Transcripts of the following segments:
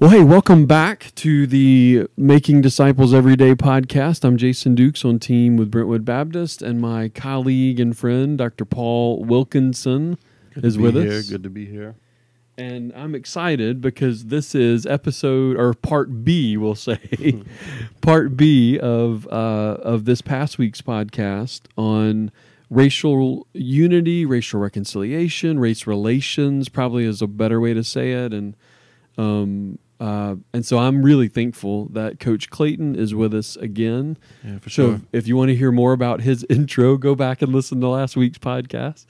Well, hey, welcome back to the Making Disciples Everyday podcast. I'm Jason Dukes on team with Brentwood Baptist, and my colleague and friend, Dr. Paul Wilkinson, Good is to be with here. us. Good to be here. And I'm excited because this is episode or part B, we'll say, part B of uh, of this past week's podcast on racial unity, racial reconciliation, race relations. Probably is a better way to say it. And um, uh, and so I'm really thankful that Coach Clayton is with us again. Yeah, for So if, if you want to hear more about his intro, go back and listen to last week's podcast.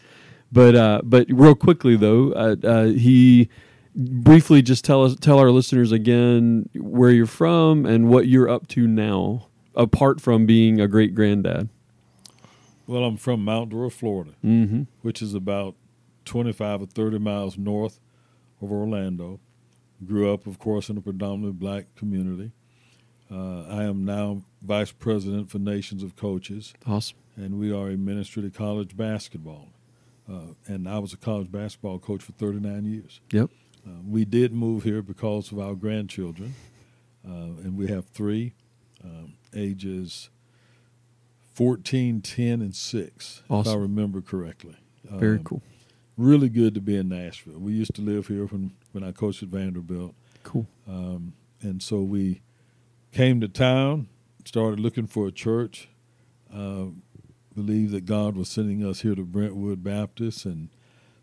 But uh, but real quickly though, uh, uh, he briefly just tell us tell our listeners again where you're from and what you're up to now, apart from being a great granddad. Well, I'm from Mount Dora, Florida, Mm-hmm. which is about 25 or 30 miles north of Orlando. Grew up, of course, in a predominantly black community. Uh, I am now vice president for Nations of Coaches, Awesome. and we are a ministry to college basketball. Uh, and I was a college basketball coach for 39 years. Yep. Uh, we did move here because of our grandchildren, uh, and we have three, um, ages 14, 10, and 6, if I remember correctly. Very Um, cool. Really good to be in Nashville. We used to live here when, when I coached at Vanderbilt. Cool. Um, and so we came to town, started looking for a church, uh, believed that God was sending us here to Brentwood Baptist. And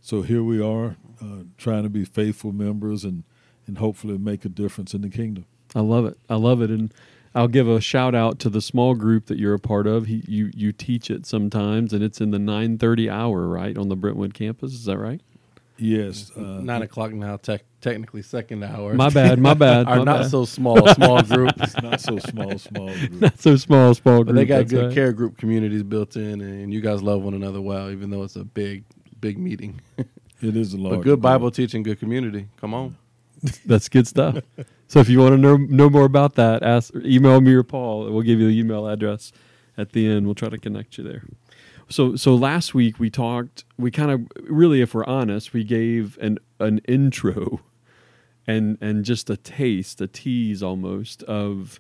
so here we are, uh, trying to be faithful members and, and hopefully make a difference in the kingdom. I love it. I love it, and I'll give a shout out to the small group that you're a part of. He, you you teach it sometimes, and it's in the 9:30 hour, right, on the Brentwood campus. Is that right? Yes. Uh, Nine o'clock now, tech technically second hour. My bad. My bad. Our my not bad. so small small group, It's not so small, small group. Not so small, small group. but they got good right. care group communities built in, and you guys love one another well, even though it's a big big meeting. It is a large but good group. Bible teaching, good community. Come on. That's good stuff. so if you want to know know more about that, ask email me or Paul. We'll give you the email address at the end. We'll try to connect you there. So so last week we talked. We kind of really, if we're honest, we gave an an intro and and just a taste, a tease almost of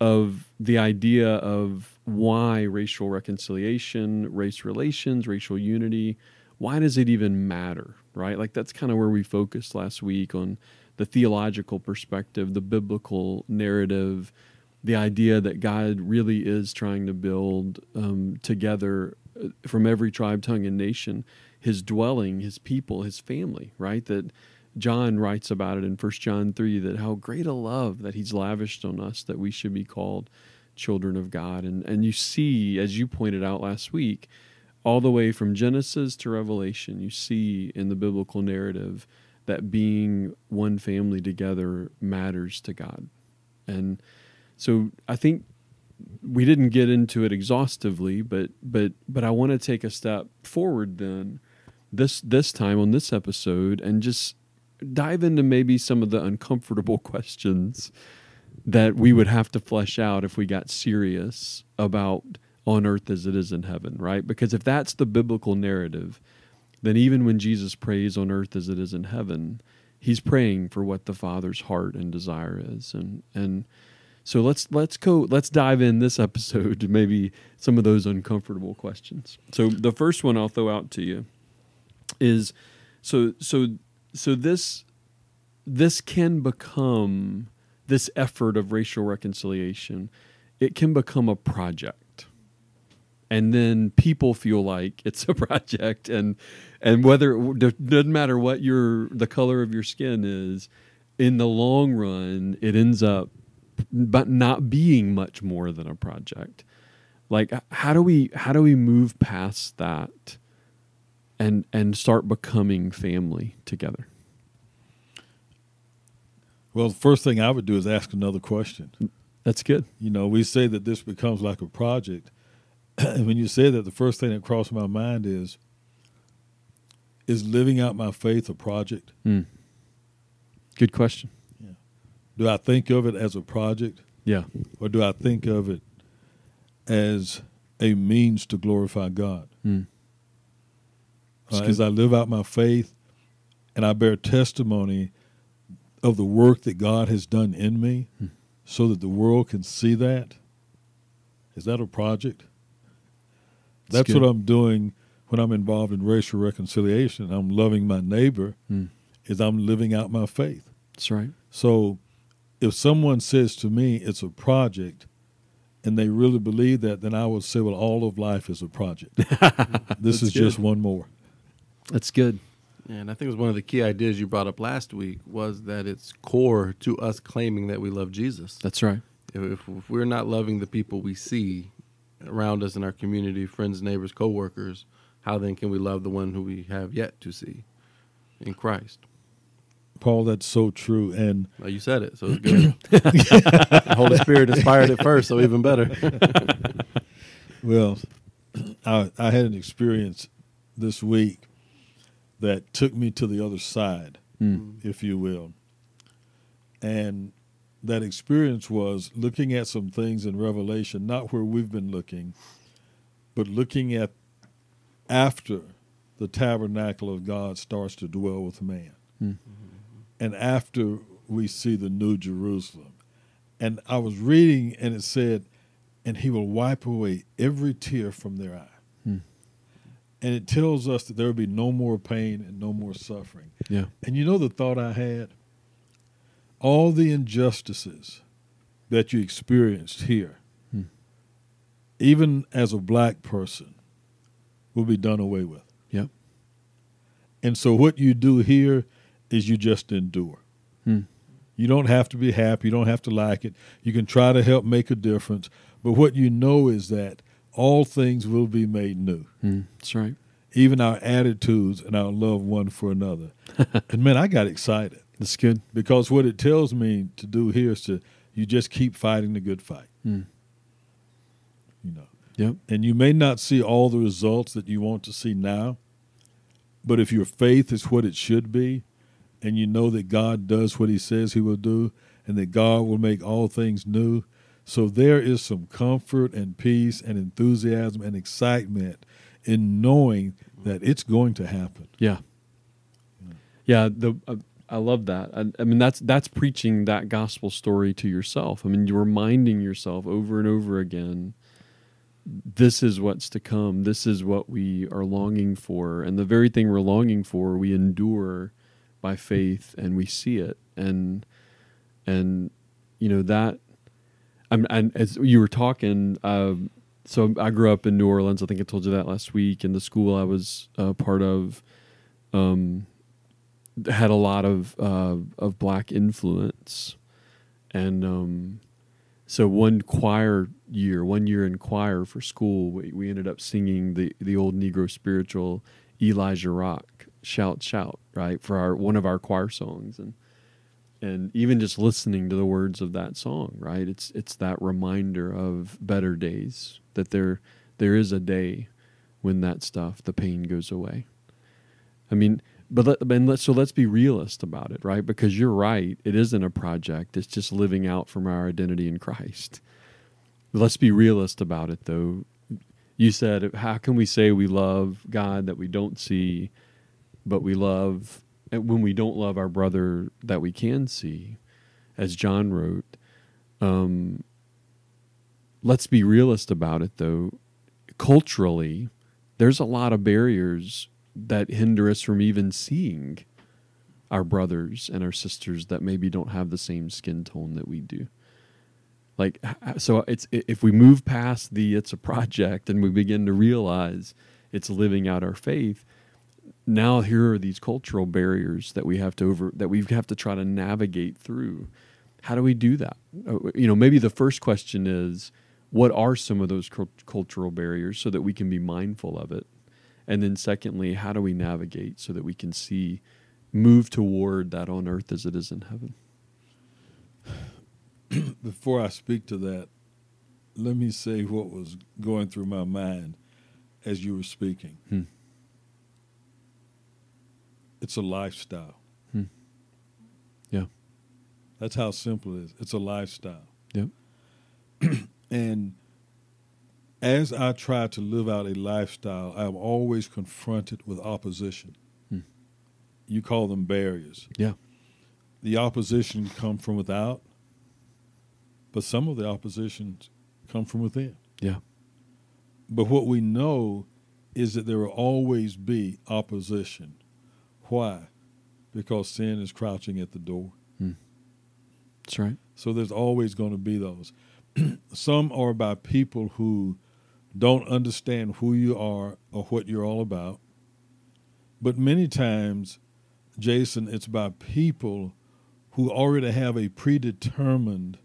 of the idea of why racial reconciliation, race relations, racial unity, why does it even matter, right? Like that's kind of where we focused last week on the theological perspective, the biblical narrative, the idea that God really is trying to build um, together from every tribe, tongue, and nation his dwelling, his people, his family, right? That John writes about it in 1 John 3 that how great a love that he's lavished on us that we should be called children of God. And and you see as you pointed out last week all the way from Genesis to Revelation, you see in the biblical narrative that being one family together matters to God. And so I think we didn't get into it exhaustively, but but but I want to take a step forward then this this time on this episode and just dive into maybe some of the uncomfortable questions that we would have to flesh out if we got serious about on earth as it is in heaven, right? Because if that's the biblical narrative, then even when Jesus prays on earth as it is in heaven, he's praying for what the Father's heart and desire is. And and so let's let's go let's dive in this episode to maybe some of those uncomfortable questions. So the first one I'll throw out to you is so so so this this can become this effort of racial reconciliation it can become a project and then people feel like it's a project and and whether it doesn't matter what your the color of your skin is in the long run it ends up but not being much more than a project like how do we how do we move past that and and start becoming family together Well, the first thing I would do is ask another question. that's good You know, we say that this becomes like a project. and when you say that, the first thing that crossed my mind is is living out my faith a project? Mm. good question Do I think of it as a project yeah or do I think of it as a means to glorify God? Mm. Uh, as. I live out my faith and I bear testimony of the work that God has done in me Hmm. so that the world can see that? Is that a project? It's That's what I'm doing when I'm involved in racial reconciliation. I'm loving my neighbor Hmm. is I'm living out my faith. That's right. So if someone says to me it's a project and they really believe that, then I would say, well, all of life is a project. this is good. just one more. That's good. And I think it was one of the key ideas you brought up last week was that it's core to us claiming that we love Jesus. That's right. If, if we're not loving the people we see around us in our community, friends, neighbors, coworkers, how then can we love the one who we have yet to see in Christ? Paul, that's so true. And Well, you said it, so it's good. the Holy Spirit inspired it first, so even better. Well, I, I had an experience this week that took me to the other side, Hmm. if you will. And that experience was looking at some things in Revelation, not where we've been looking, but looking at after the tabernacle of God starts to dwell with man. Hmm. And after we see the new Jerusalem. And I was reading, and it said, and he will wipe away every tear from their eye. Hmm. And it tells us that there will be no more pain and no more suffering. Yeah. And you know the thought I had? All the injustices that you experienced here, Hmm. even as a black person, will be done away with. Yep. And so what you do here is you just endure. Hmm. You don't have to be happy. You don't have to like it. You can try to help make a difference. But what you know is that all things will be made new, Hmm. That's right. even our attitudes and our love one for another. and man, I got excited That's good. because what it tells me to do here is to you just keep fighting the good fight. Hmm. You know. Yep. And you may not see all the results that you want to see now, but if your faith is what it should be, and you know that God does what He says He will do, and that God will make all things new, so there is some comfort and peace and enthusiasm and excitement in knowing that it's going to happen. Yeah. Yeah. The uh, I love that. I, I mean, that's that's preaching that gospel story to yourself. I mean, you're reminding yourself over and over again. This is what's to come. This is what we are longing for, and the very thing we're longing for, we endure by faith, and we see it, and and you know that. I'm, and as you were talking, um, so I grew up in New Orleans. I think I told you that last week. And the school I was uh, part of um, had a lot of uh, of black influence, and um, so one choir year, one year in choir for school, we, we ended up singing the the old Negro spiritual Elijah Rock, shout shout, right for our one of our choir songs, and and even just listening to the words of that song right it's it's that reminder of better days that there there is a day when that stuff the pain goes away. I mean but let, and let, so let's be realist about it right because you're right it isn't a project it's just living out from our identity in christ. Let's be realist about it though. You said how can we say we love god that we don't see but we love when we don't love our brother that we can see, as John wrote, um, let's be realist about it though. Culturally, there's a lot of barriers that hinder us from even seeing our brothers and our sisters that maybe don't have the same skin tone that we do. Like, so it's if we move past the it's a project and we begin to realize it's living out our faith, now here are these cultural barriers that we have to over that we have to try to navigate through how do we do that Uh, you know maybe the first question is what are some of those cultural barriers so that we can be mindful of it and then secondly how do we navigate so that we can see move toward that on earth as it is in heaven Before I speak to that, let me say what was going through my mind as you were speaking. Hmm. It's a lifestyle. Hmm. Yeah. That's how simple it is. It's a lifestyle. Yep. And as I try to live out a lifestyle, I'm always confronted with opposition. Hmm. You call them barriers. Yeah. the opposition come from without, but some of the oppositions come from within. Yeah. But what we know is that there will always be opposition. Why? Because sin is crouching at the door. That's right. So there's always going to be those. Some are by people who don't understand who you are or what you're all about. But many times, Jason, it's by people who already have a predetermined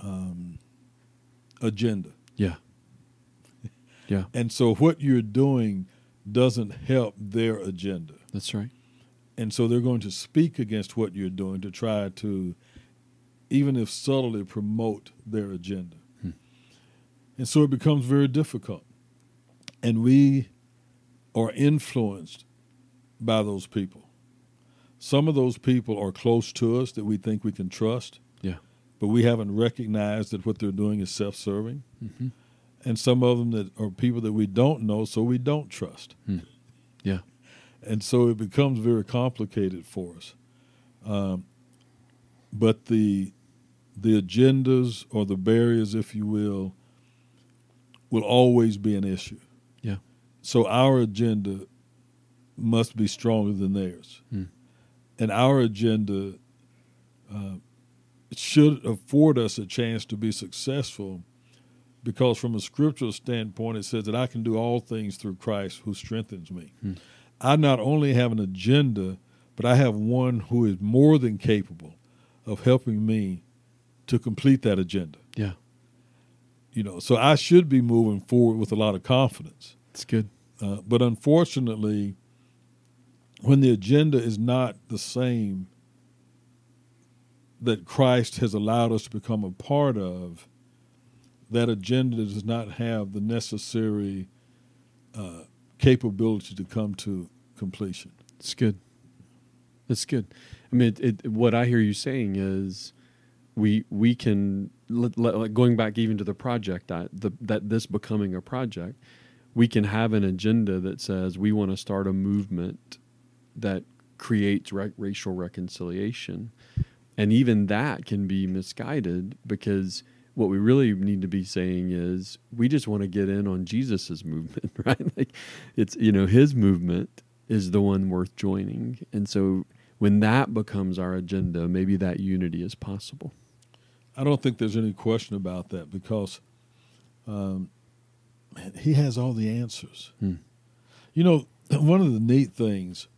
um, agenda. Yeah. Yeah. And so what you're doing doesn't help their agenda. That's right. And so they're going to speak against what you're doing to try to, even if subtly, promote their agenda. Hmm. And so it becomes very difficult. And we are influenced by those people. Some of those people are close to us that we think we can trust, Yeah. but we haven't recognized that what they're doing is self serving. Mm-hmm. And some of them that are people that we don't know, so we don't trust. Yeah. and so it becomes very complicated for us. Um, but the the agendas or the barriers, if you will, will always be an issue. Yeah. So our agenda must be stronger than theirs, Hmm. and our agenda uh, should afford us a chance to be successful. Because from a scriptural standpoint, it says that I can do all things through Christ who strengthens me. Hmm. I not only have an agenda, but I have one who is more than capable of helping me to complete that agenda. Yeah. You know, so I should be moving forward with a lot of confidence. It's good. Uh, but unfortunately, when the agenda is not the same that Christ has allowed us to become a part of, that agenda does not have the necessary uh, capability to come to completion. It's good. That's good. I mean, it, it, what I hear you saying is, we we can let, let, like going back even to the project that the, that this becoming a project, we can have an agenda that says we want to start a movement that creates ra- racial reconciliation, and even that can be misguided because what we really need to be saying is we just want to get in on Jesus's movement, right? Like it's you know his movement is the one worth joining, and so when that becomes our agenda, maybe that unity is possible. I don't think there's any question about that because um, man, he has all the answers. Hmm. You know, one of the neat things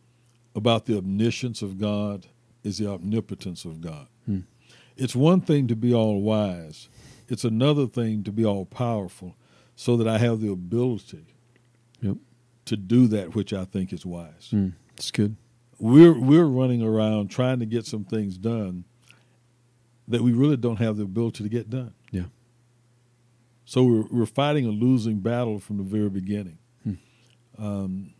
about the omniscience of God is the omnipotence of God. Hmm. It's one thing to be all wise, it's another thing to be all powerful so that I have the ability Yep. to do that which I think is wise. Mm, it's good. We're we're running around trying to get some things done that we really don't have the ability to get done. Yeah. So we're we're fighting a losing battle from the very beginning. Hmm. Um,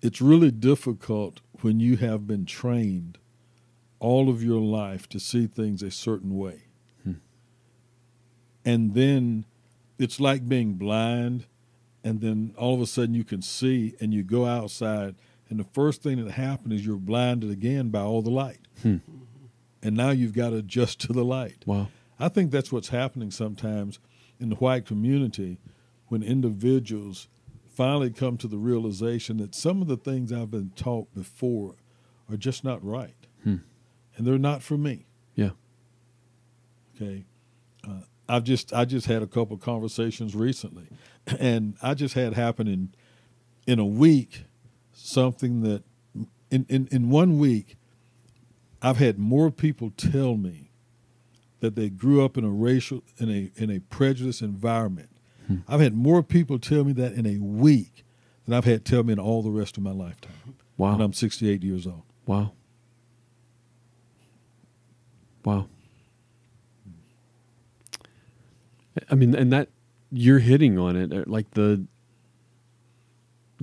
it's really difficult when you have been trained all of your life to see things a certain way. And then it's like being blind, and then all of a sudden you can see, and you go outside, and the first thing that happens is you're blinded again by all the light, Hmm. and now you've got to adjust to the light. Wow. I think that's what's happening sometimes in the white community when individuals finally come to the realization that some of the things I've been taught before are just not right. Hmm. And they're not for me. Yeah. Okay. Uh, I've just I just had a couple conversations recently, and I just had happen in in a week something that in, in, in one week I've had more people tell me that they grew up in a racial in a in a prejudiced environment. Hmm. I've had more people tell me that in a week than I've had tell me in all the rest of my lifetime. Wow. And I'm 68 years old. Wow. Wow. I mean, and that you're hitting on it, uh, like the.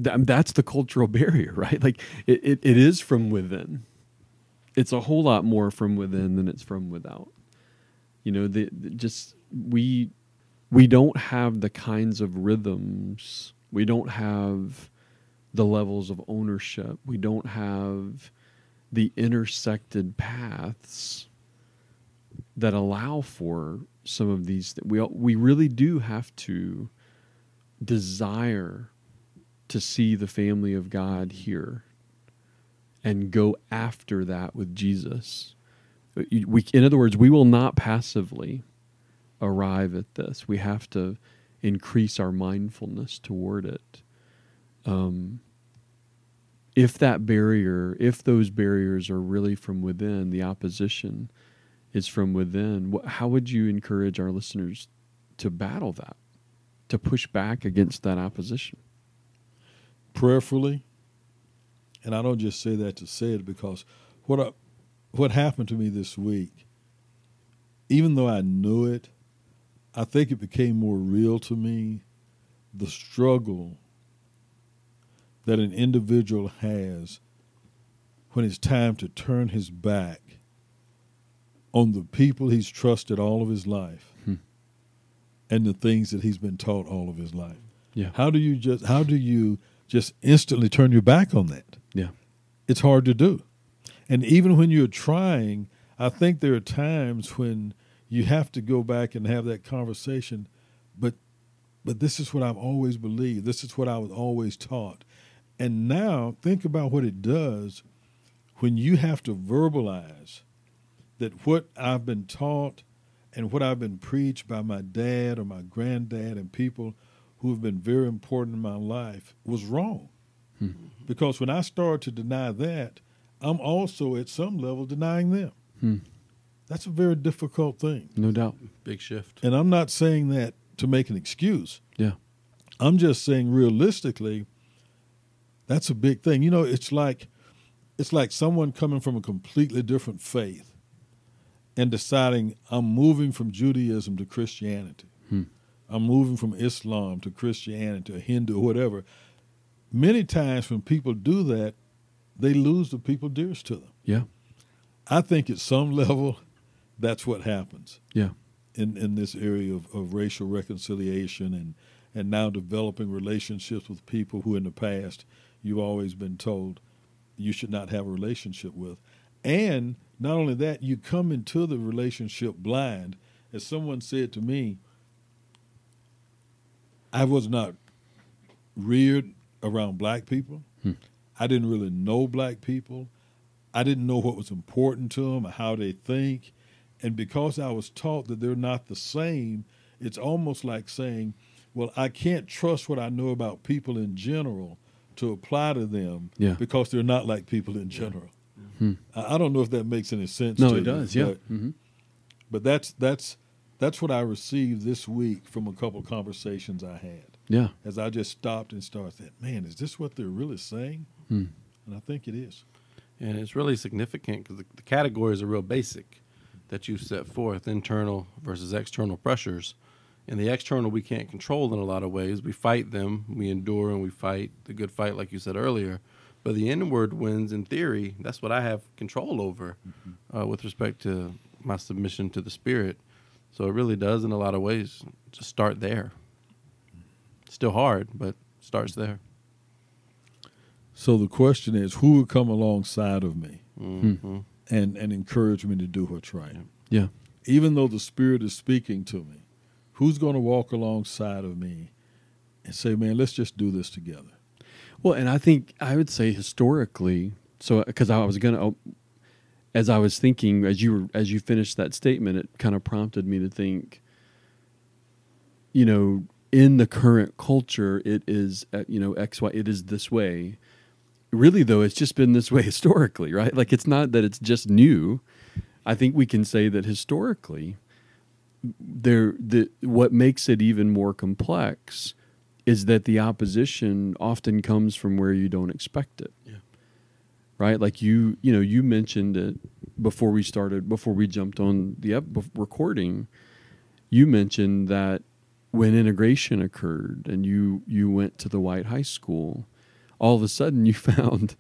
th- That's the cultural barrier, right? Like it, it, it is from within. It's a whole lot more from within than it's from without. You know, the, the just we we don't have the kinds of rhythms. We don't have the levels of ownership. We don't have the intersected paths that allow for some of these. We we really do have to desire to see the family of God here and go after that with Jesus. We, in other words, we will not passively arrive at this. We have to increase our mindfulness toward it. Um, if that barrier, if those barriers are really from within, the opposition is from within, how would you encourage our listeners to battle that, to push back against that opposition? Prayerfully, and I don't just say that to say it because what I, what happened to me this week, even though I knew it, I think it became more real to me the struggle that an individual has when it's time to turn his back on the people he's trusted all of his life hmm. and the things that he's been taught all of his life. Yeah. How do you just how do you just instantly turn your back on that? Yeah. It's hard to do. And even when you're trying, I think there are times when you have to go back and have that conversation. But but this is what I've always believed. This is what I was always taught. And now think about what it does when you have to verbalize that what I've been taught and what I've been preached by my dad or my granddad and people who have been very important in my life was wrong. Hmm. Because when I start to deny that, I'm also at some level denying them. Hmm. That's a very difficult thing. No doubt. Big shift. And I'm not saying that to make an excuse. Yeah. I'm just saying realistically, that's a big thing. You know, it's like it's like someone coming from a completely different faith and deciding I'm moving from Judaism to Christianity. Hmm. I'm moving from Islam to Christianity or Hindu or whatever. Many times when people do that, they lose the people dearest to them. Yeah. I think at some level that's what happens. Yeah. In in this area of, of racial reconciliation and and now developing relationships with people who in the past you've always been told you should not have a relationship with. And not only that, you come into the relationship blind. As someone said to me, I was not reared around black people. Hmm. I didn't really know black people. I didn't know what was important to them or how they think. And because I was taught that they're not the same, it's almost like saying, well, I can't trust what I know about people in general to apply to them yeah. because they're not like people in general. Hmm. I, I don't know if that makes any sense. No, to it you, does. Yeah. But, hmm but that's that's that's what I received this week from a couple conversations I had. Yeah. As I just stopped and started thinking, man, is this what they're really saying? Hmm. And I think it is. And it's really significant because the, the categories are real basic that you set forth internal versus external pressures. And the external we can't control in a lot of ways. We fight them, we endure and we fight the good fight, like you said earlier. But the inward wins, in theory, that's what I have control over uh, with respect to my submission to the Spirit. So it really does, in a lot of ways, just start there. Still hard, but starts there. So the question is, who will come alongside of me hmm and and encourage me to do what's right? Yeah. Even though the Spirit is speaking to me, who's going to walk alongside of me and say, "Man, let's just do this together"? Well, and I think I would say historically, so because I was gonna, as I was thinking, as you were, as you finished that statement, it kind of prompted me to think. You know, in the current culture, it is, uh, you know, X, Y, it is this way. Really, though, it's just been this way historically, right? Like, it's not that it's just new. I think we can say that historically, there, the what makes it even more complex is that the opposition often comes from where you don't expect it. Yeah. Right? Like you, you know, you mentioned it before we started, before we jumped on the ep- recording. You mentioned that when integration occurred and you you went to the white high school, all of a sudden you found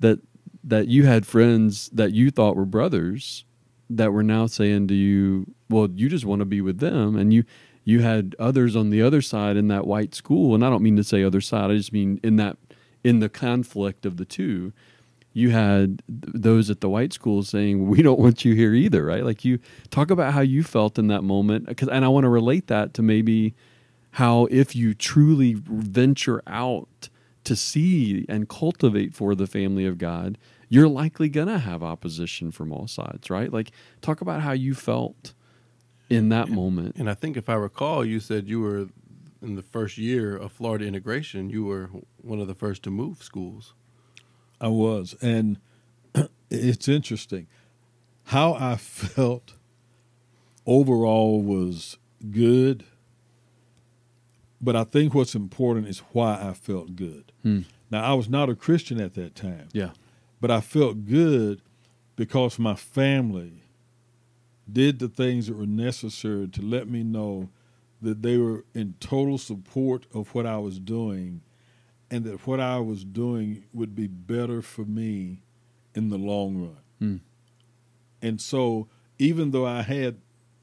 that that you had friends that you thought were brothers that were now saying to you, "Well, you just want to be with them," and you you had others on the other side in that white school, and I don't mean to say other side. I just mean in that in the conflict of the two, you had th- those at the white school saying, "We don't want you here either." Right? Like you talk about how you felt in that moment, because and I want to relate that to maybe how if you truly venture out to see and cultivate for the family of God, you're likely gonna have opposition from all sides, right? Like talk about how you felt in that moment. And I think if I recall, you said you were in the first year of Florida integration, you were one of the first to move schools. I was, and it's interesting how I felt. Overall, was good, but I think what's important is why I felt good. Hmm. Now, I was not a Christian at that time, Yeah. but I felt good because my family did the things that were necessary to let me know that they were in total support of what I was doing and that what I was doing would be better for me in the long run. Hmm. And so, even though I had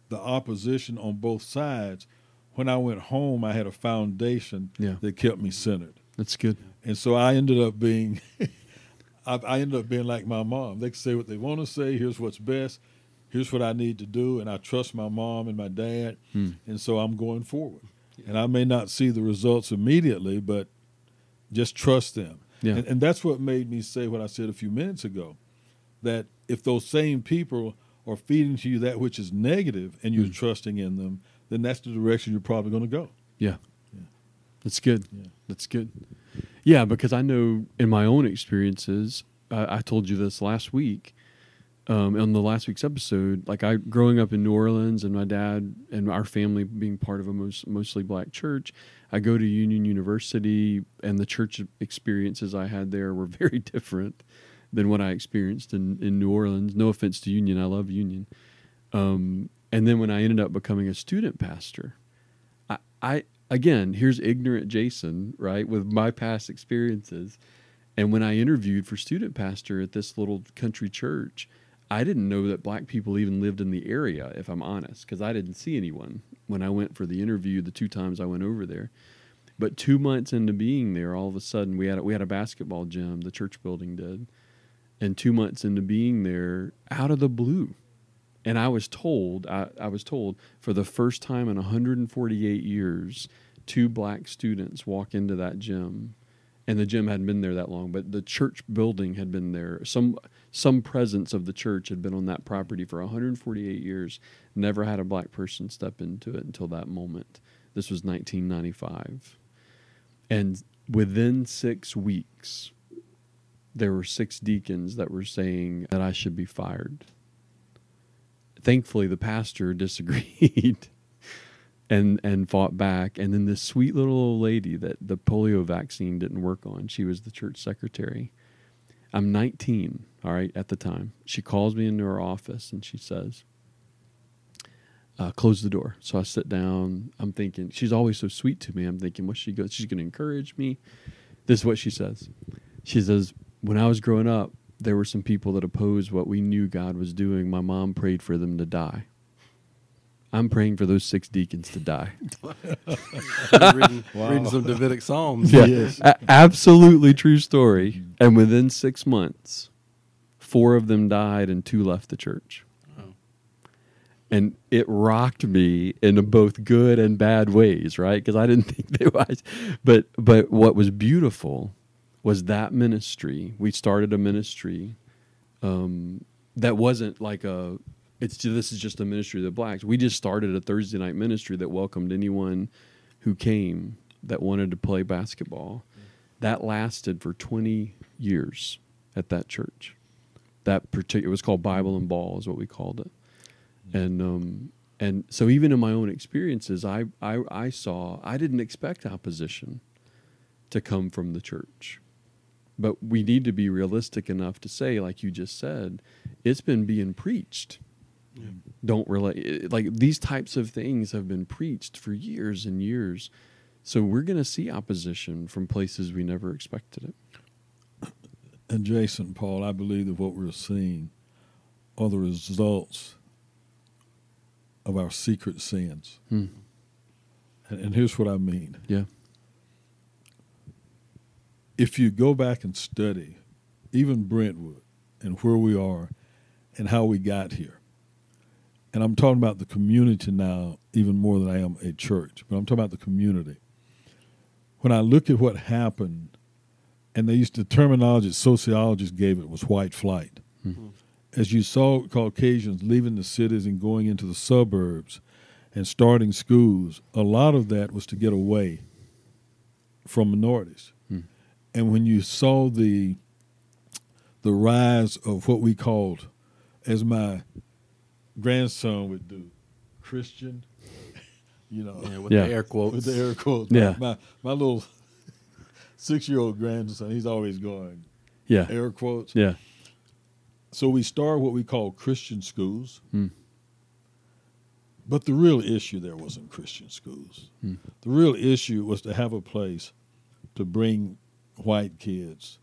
the opposition on both sides, when I went home, I had a foundation Yeah. that kept me centered. That's good. And so I ended up being, I, I ended up being like my mom. They can say what they want to say. Here's what's best. Here's what I need to do. And I trust my mom and my dad. Hmm. And so I'm going forward. And I may not see the results immediately, but just trust them. Yeah. And, and that's what made me say what I said a few minutes ago that if those same people are feeding to you that which is negative and you're Hmm. trusting in them, then that's the direction you're probably going to go. Yeah. Yeah. That's good. Yeah. That's good. Yeah, because I know in my own experiences, I, I told you this last week um, on the last week's episode. Like I, growing up in New Orleans, and my dad and our family being part of a most, mostly black church, I go to Union University, and the church experiences I had there were very different than what I experienced in, in New Orleans. No offense to Union, I love Union. Um, and then when I ended up becoming a student pastor, I, I again, here's ignorant Jason, right, with my past experiences. And when I interviewed for student pastor at this little country church, I didn't know that black people even lived in the area, if I'm honest, because I didn't see anyone when I went for the interview the two times I went over there. But two months into being there, all of a sudden we had a, we had a basketball gym, the church building did, and two months into being there, out of the blue, and I was told, I, I was told for the first time in 148 years, two black students walk into that gym, and the gym hadn't been there that long, but the church building had been there. Some some presence of the church had been on that property for 148 years. Never had a black person step into it until that moment. This was 1995, and within six weeks, there were six deacons that were saying that I should be fired thankfully the pastor disagreed and and fought back. And then this sweet little old lady that the polio vaccine didn't work on she was the church secretary. I'm 19 all right at the time. She calls me into her office and she says uh, close the door. So i sit down. I'm thinking she's always so sweet to me. I'm thinking what she goes she's going to encourage me. This is what she says. She says when i was growing up there were some people that opposed what we knew God was doing. My mom prayed for them to die. I'm praying for those six deacons to die. reading, Wow. reading some Davidic Psalms. Yeah, Yes. a- absolutely true story. And within six months, four of them died and two left the church. Wow. And it rocked me in both good and bad ways, right? Because I didn't think they was. But but what was beautiful was that ministry. We started a ministry um, that wasn't like a. It's this is just a ministry of the blacks. We just started a Thursday night ministry that welcomed anyone who came that wanted to play basketball. That lasted for 20 years at that church. That particular it was called Bible and Ball is what we called it. And um and so even in my own experiences I I I saw I didn't expect opposition to come from the church. But we need to be realistic enough to say like you just said, it's been being preached don't relate like these types of things have been preached for years and years so we're going to see opposition from places we never expected it And Jason, Paul, I believe that what we're seeing are the results of our secret sins. Hmm. And, and here's what I mean. yeah if you go back and study, even Brentwood and where we are and how we got here, and I'm talking about the community now even more than I am a church, but I'm talking about the community. When I look at what happened, and they used the terminology sociologists gave it was white flight. Mm-hmm. As you saw Caucasians leaving the cities and going into the suburbs and starting schools, a lot of that was to get away from minorities. Hmm. And when you saw the the rise of what we called, as my grandson would do, Christian, you know, Yeah, with Yeah. the air quotes. with the air quotes. Yeah. My my little six year old grandson, he's always going Yeah. air quotes. Yeah. So we start what we call Christian schools. Hmm. But the real issue there wasn't Christian schools. Hmm. The real issue was to have a place to bring white kids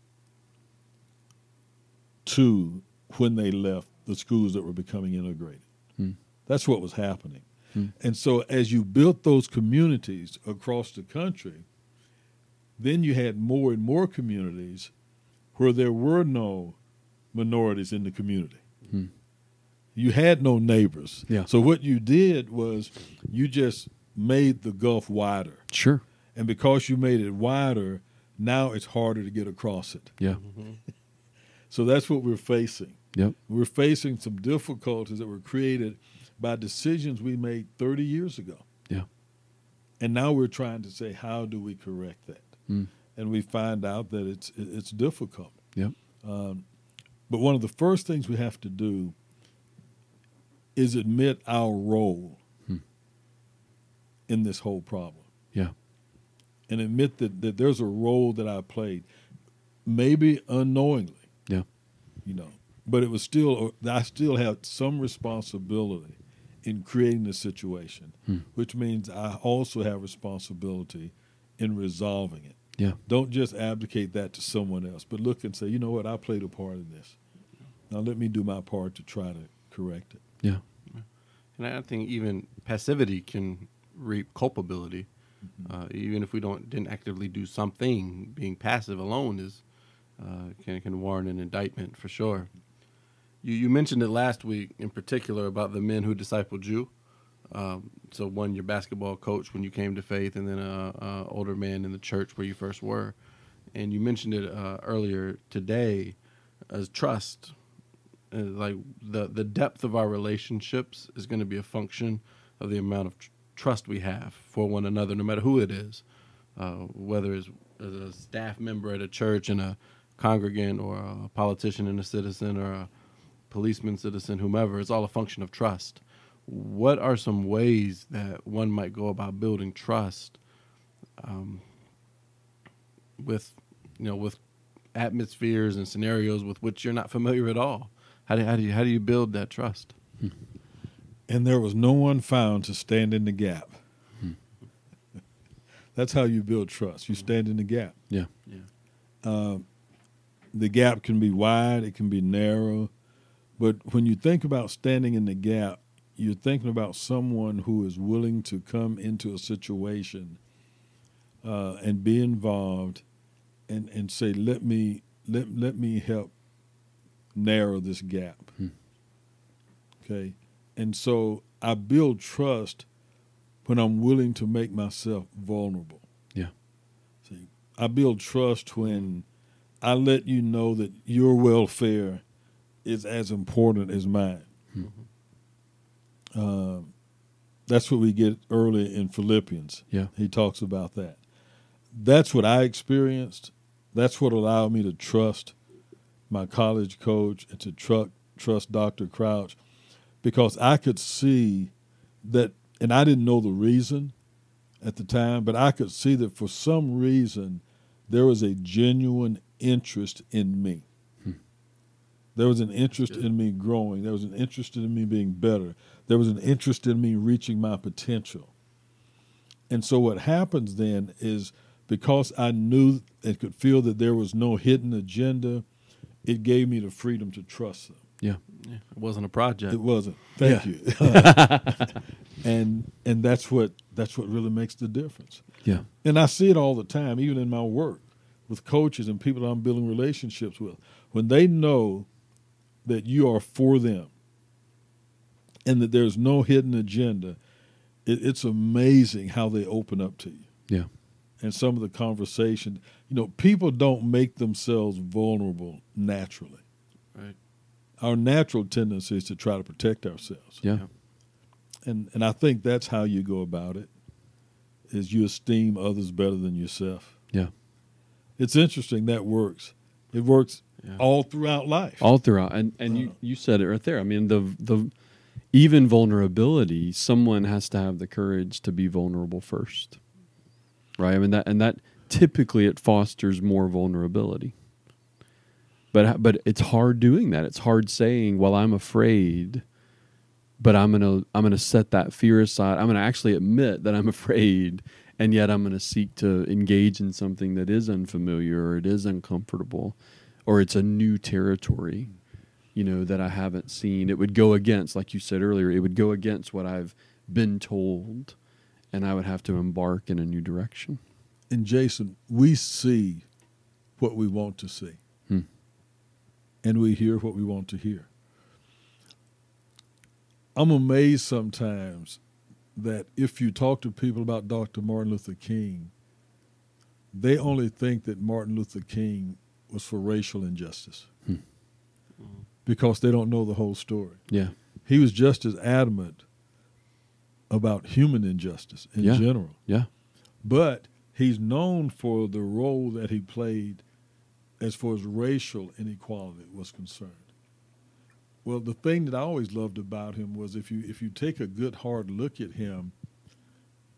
to when they left the schools that were becoming integrated. Hmm. That's what was happening. Hmm. And so as you built those communities across the country, then you had more and more communities where there were no minorities in the community. Hmm. You had no neighbors. Yeah. So what you did was you just made the gulf wider. Sure. And because you made it wider, now it's harder to get across it. Yeah. So that's what we're facing. Yep. We're facing some difficulties that were created by decisions we made 30 years ago. Yeah. And now we're trying to say, how do we correct that? Mm. And we find out that it's it's difficult. Yep. Um, but one of the first things we have to do is admit our role Hmm. in this whole problem. Yeah. And admit that, that there's a role that I played, maybe unknowingly. Yeah. You know, but it was still, I still have some responsibility in creating the situation, Hmm. which means I also have responsibility in resolving it. Yeah. Don't just abdicate that to someone else, but look and say, you know what, I played a part in this. Now let me do my part to try to correct it. Yeah. And I think even passivity can reap culpability. Uh, even if we don't didn't actively do something, being passive alone is uh, can can warrant an indictment for sure. You you mentioned it last week in particular about the men who discipled you. Um, so one, your basketball coach when you came to faith, and then a, a older man in the church where you first were. And you mentioned it uh, earlier today as trust. Uh, like the the depth of our relationships is going to be a function of the amount of tr- trust we have for one another, no matter who it is, uh, whether it's as a staff member at a church and a congregant, or a politician and a citizen, or a policeman, citizen, whomever. It's all a function of trust. What are some ways that one might go about building trust um, with, you know, with atmospheres and scenarios with which you're not familiar at all? How do, how do you how do you build that trust? And there was no one found to stand in the gap. Hmm. That's how you build trust. You stand in the gap. Yeah. Yeah. Uh, the gap can be wide, it can be narrow, but when you think about standing in the gap, you're thinking about someone who is willing to come into a situation uh, and be involved, and and say, let me let let me help narrow this gap. Hmm. Okay, and so I build trust when I'm willing to make myself vulnerable. Yeah. See, I build trust when I let you know that your welfare is as important as mine. Uh, that's what we get early in Philippians. Yeah. He talks about that. That's what I experienced. That's what allowed me to trust my college coach and to tru- trust Dr. Crouch because I could see that, and I didn't know the reason at the time, but I could see that for some reason there was a genuine interest in me. There was an interest good. in me growing. There was an interest in me being better. There was an interest in me reaching my potential. And so what happens then is because I knew and could feel that there was no hidden agenda, it gave me the freedom to trust them. Yeah. Yeah, it wasn't a project. It wasn't. Thank Yeah. you. and and that's what that's what really makes the difference. Yeah. And I see it all the time, even in my work. With coaches and people that I'm building relationships with, when they know that you are for them and that there's no hidden agenda, it, it's amazing how they open up to you. Yeah. And some of the conversation, you know, people don't make themselves vulnerable naturally. Right. Our natural tendency is to try to protect ourselves. Yeah. And and I think that's how you go about it. Is you esteem others better than yourself. Yeah. It's interesting that works. It works Yeah. all throughout life. all throughout and and you Uh. you said it right there i mean the the even vulnerability someone has to have the courage to be vulnerable first right i mean that and that typically it fosters more vulnerability but but it's hard doing that it's hard saying well i'm afraid but i'm going to i'm going to set that fear aside i'm going to actually admit that i'm afraid and yet i'm going to seek to engage in something that is unfamiliar or it is uncomfortable or it's a new territory you know that i haven't seen it would go against like you said earlier it would go against what i've been told and i would have to embark in a new direction And Jason, we see what we want to see. Hmm. And we hear what we want to hear. I'm amazed sometimes that if you talk to people about Dr. Martin Luther King, they only think that Martin Luther King was for racial injustice Hmm. because they don't know the whole story. yeah He was just as adamant about human injustice in Yeah. general yeah but he's known for the role that he played as far as racial inequality was concerned. Well, the thing that I always loved about him was if you if you take a good hard look at him,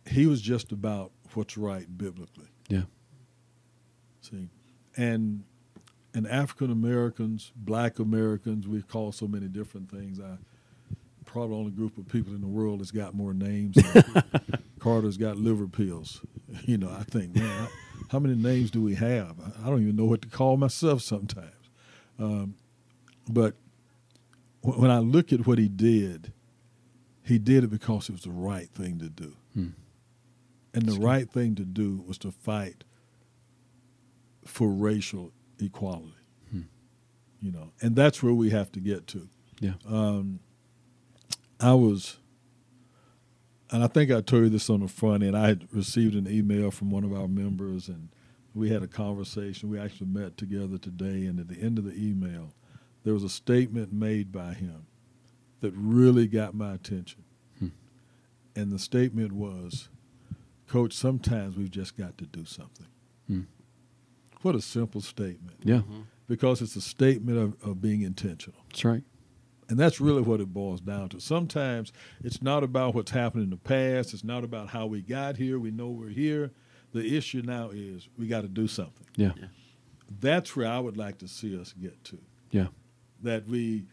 he was just about what's right biblically. yeah See, and and African Americans, Black Americans, we call so many different things. I probably only group of people in the world that's got more names. Carter's got liver pills. You know, I think, man, I- how many names do we have? I- I don't even know what to call myself sometimes. Um, but when I look at what he did, he did it because it was the right thing to do. Hmm. And the That's good. right thing to do was to fight for racial equality. Hmm. You know, and that's where we have to get to. yeah Um, I was, and I think I told you this on the front end. I had received an email from one of our members, and we had a conversation. We actually met together today, and at the end of the email, there was a statement made by him that really got my attention. Hmm. And the statement was, Coach, sometimes we've just got to do something. Hmm. What a simple statement. yeah Mhm. Because it's a statement of, of being intentional. that's right And that's really what it boils down to. Sometimes it's not about what's happened in the past. It's not about how we got here. We know we're here. The issue now is we got to do something. yeah Yeah. That's where I would like to see us get to. Yeah. That we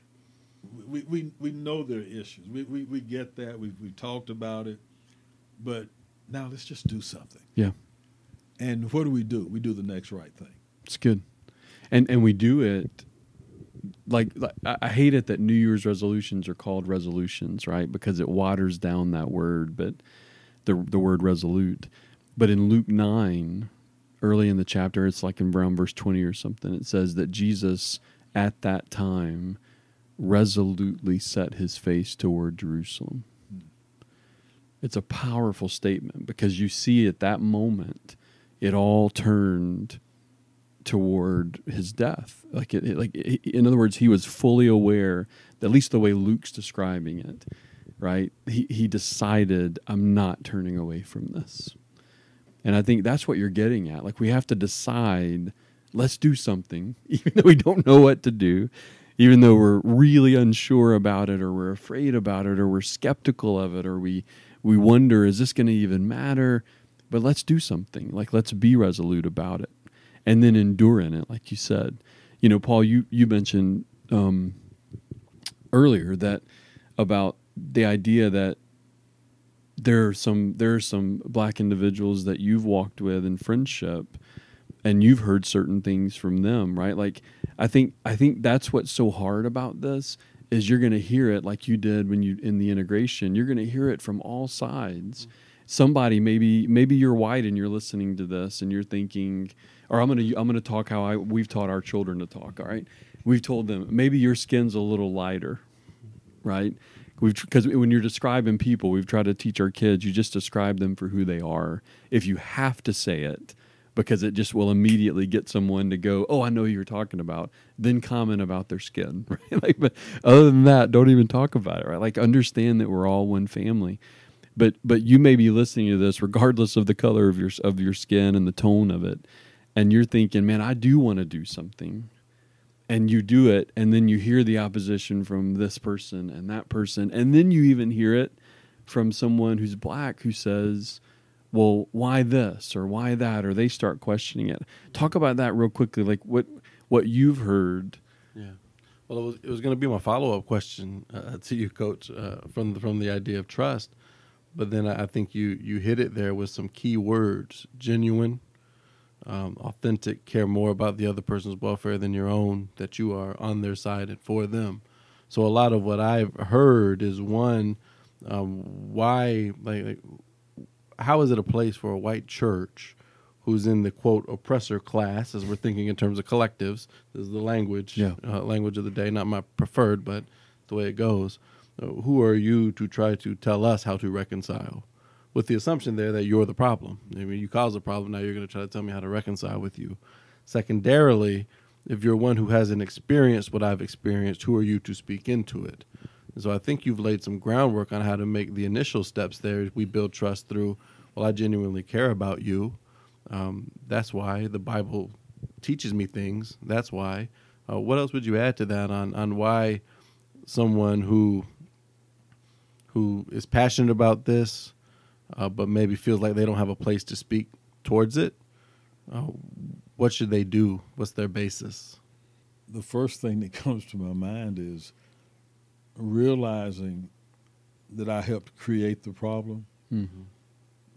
we, we, we know there are issues. We, we, we get that. We've, we've talked about it. But now let's just do something. Yeah. And what do we do? We do the next right thing. It's good, and and we do it like, like I hate it that New Year's resolutions are called resolutions, right? Because it waters down that word, but the the word resolute. But in Luke nine, early in the chapter, it's like in around verse twenty or something. It says that Jesus at that time resolutely set his face toward Jerusalem. It's a powerful statement because you see at that moment it all turned toward his death. Like it, it- like it, in other words, he was fully aware. At least the way Luke's describing it, right? He he decided I'm not turning away from this, and I think that's what you're getting at. Like we have to decide. Let's do something, even though we don't know what to do, even though we're really unsure about it, or we're afraid about it, or we're skeptical of it, or we we wonder, is this going to even matter? But let's do something. Like let's be resolute about it and then endure in it, like you said. You know, Paul, you you mentioned um, earlier that about the idea that there are some there are some black individuals that you've walked with in friendship, and you've heard certain things from them, right? Like, I think I think that's what's so hard about this is you're going to hear it like you did when you in the integration. You're going to hear it from all sides, somebody maybe maybe you're white and you're listening to this and you're thinking, or I'm gonna I'm gonna talk how I we've taught our children to talk. All right, we've told them maybe your skin's a little lighter, right? We've because when you're describing people, we've tried to teach our kids. You just describe them for who they are. If you have to say it, because it just will immediately get someone to go, "Oh, I know you're talking about." Then comment about their skin, right? Like, but other than that, don't even talk about it, right? Like, understand that we're all one family. But but you may be listening to this regardless of the color of your of your skin and the tone of it, and you're thinking, "Man, I do want to do something." and you do it and then you hear the opposition from this person and that person and then you even hear it from someone who's black who says well why this or why that or they start questioning it talk about that real quickly like what what you've heard Yeah. Well, it was, it was going to be my follow up question uh, to you, Coach, uh, from the, from the idea of trust. But then I think you you hit it there with some key words: genuine, um, authentic, care more about the other person's welfare than your own. That you are on their side and for them. So a lot of what I've heard is one, um, why like, like how is it a place for a white church who's in the quote oppressor class as we're thinking in terms of collectives? This is the language Yeah. uh, language of the day not my preferred but the way it goes. Uh, who are you to try to tell us how to reconcile? With the assumption there that you're the problem. I mean you cause a problem now you're going to try to tell me how to reconcile with you. Secondarily if you're one who hasn't experienced what i've experienced who are you to speak into it so I think you've laid some groundwork on how to make the initial steps there. We build trust through, well, I genuinely care about you. Um, that's why the Bible teaches me things. That's why. Uh, what else would you add to that on, on why someone who who is passionate about this, uh, but maybe feels like they don't have a place to speak towards it? Uh, what should they do? What's their basis? the first thing that comes to my mind is realizing that I helped create the problem. And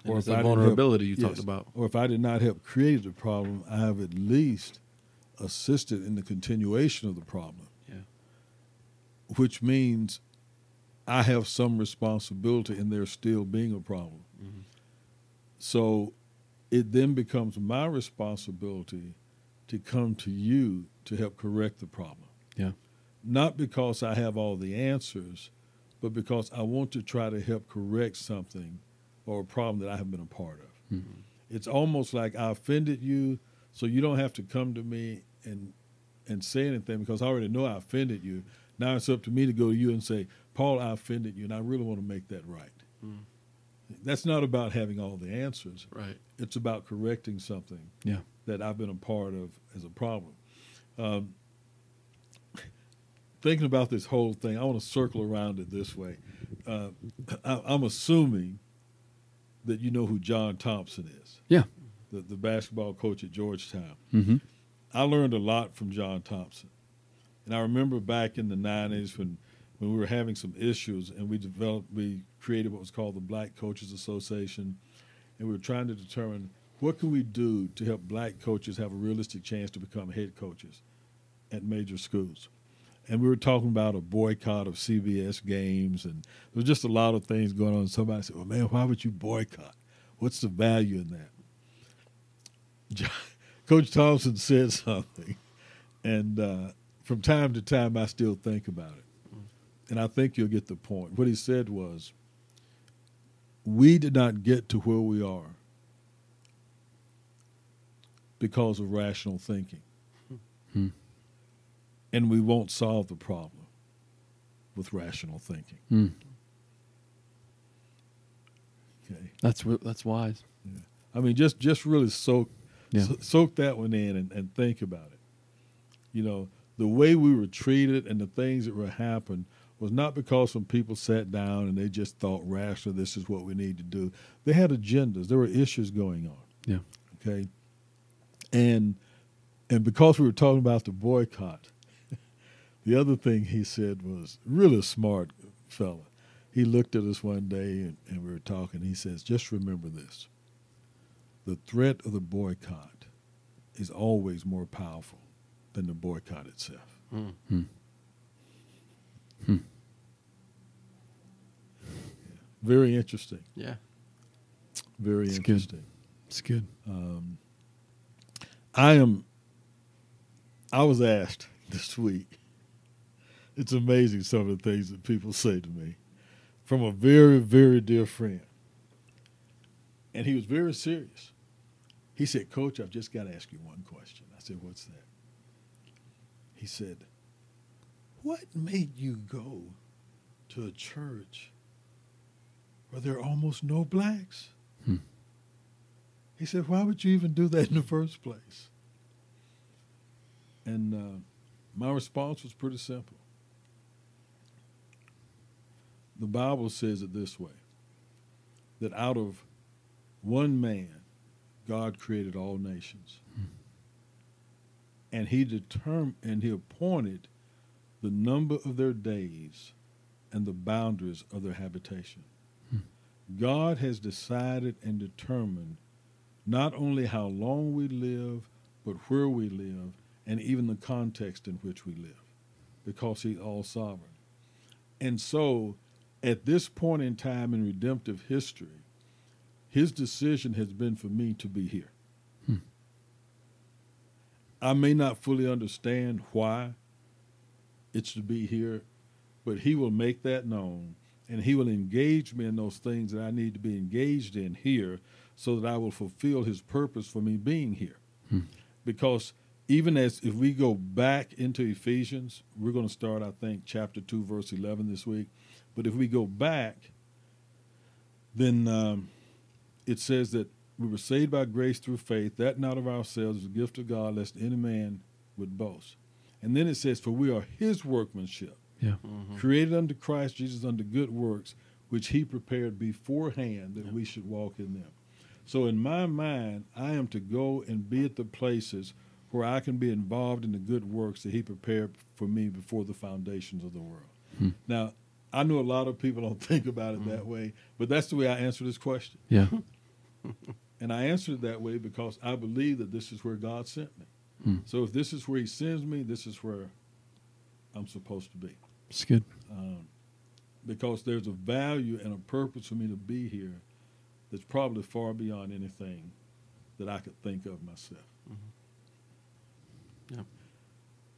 Or if I that help- vulnerability you talked Yes. about. Or if I did not help create the problem, I have at least assisted in the continuation of the problem. Yeah. Which means I have some responsibility in there still being a problem. Mhm. So it then becomes my responsibility to come to you to help correct the problem. Not because I have all the answers, but because I want to try to help correct something or a problem that I have been a part of. Mhm. It's almost like I offended you, so you don't have to come to me and and say anything because I already know I offended you. Now it's up to me to go to you and say, Paul, I offended you, and I really want to make that right. Mm. That's not about having all the answers. Right. It's about correcting something Yeah. that I've been a part of as a problem. Um, thinking about this whole thing, I want to circle around it this way. Uh, I, I'm assuming that you know who John Thompson is. Yeah. The, the basketball coach at Georgetown. Mm-hmm. I learned a lot from John Thompson. And I remember back in the 90s when, when we were having some issues and we developed, we created what was called the Black Coaches Association. And we were trying to determine what can we do to help black coaches have a realistic chance to become head coaches at major schools. And we were talking about a boycott of CBS games, and there was just a lot of things going on. Somebody said, "Well, man, why would you boycott? What's the value in that?" Coach Thompson said something, and uh, from time to time, I still think about it, and I think you'll get the point. What he said was, "We did not get to where we are because of rational thinking." Hmm. And we won't solve the problem with rational thinking. Mm. Okay, That's that's wise. I mean, just just really soak Yeah. so- soak that one in and, and think about it. You know, the way we were treated and the things that were happened was not because some people sat down and they just thought rational, this is what we need to do. They had agendas. There were issues going on. Yeah. Okay. And and because we were talking about the boycott, the other thing he said was really smart fella. He looked at us one day and, and we were talking. He says, just remember this. The threat of the boycott is always more powerful than the boycott itself. Mm. Hmm. Hmm. Very interesting. Yeah. Very It's good. interesting. It's good. I am. I was asked this week. It's amazing some of the things that people say to me from a very, very dear friend. And he was very serious. He said, Coach, I've just got to ask you one question. I said, What's that? He said, What made you go to a church where there are almost no blacks? Hmm. He said, Why would you even do that in the first place? And uh, my response was pretty simple. The Bible says it this way that out of one man, God created all nations. And he determined and he appointed the number of their days and the boundaries of their habitation. God has decided and determined not only how long we live, but where we live, and even the context in which we live, because He's all sovereign. And so, at this point in time in redemptive history, His decision has been for me to be here. Hmm. I may not fully understand why it's to be here, but He will make that known and He will engage me in those things that I need to be engaged in here so that I will fulfill His purpose for me being here. Hmm. Because even as if we go back into Ephesians, we're going to start, I think, chapter 2, verse 11 this week. But if we go back, then um, it says that we were saved by grace through faith, that not of ourselves is a gift of God, lest any man would boast. And then it says, For we are his workmanship, Yeah. created unto Christ Jesus unto good works, which he prepared beforehand that we should walk in them. So in my mind, I am to go and be at the places where I can be involved in the good works that he prepared for me before the foundations of the world. Now, I know a lot of people don't think about it that way, but that's the way I answer this question. Yeah. And I answered it that way because I believe that this is where God sent me. Hmm. So if this is where He sends me, this is where I'm supposed to be. It's good. Um, because there's a value and a purpose for me to be here that's probably far beyond anything that I could think of myself. Yeah.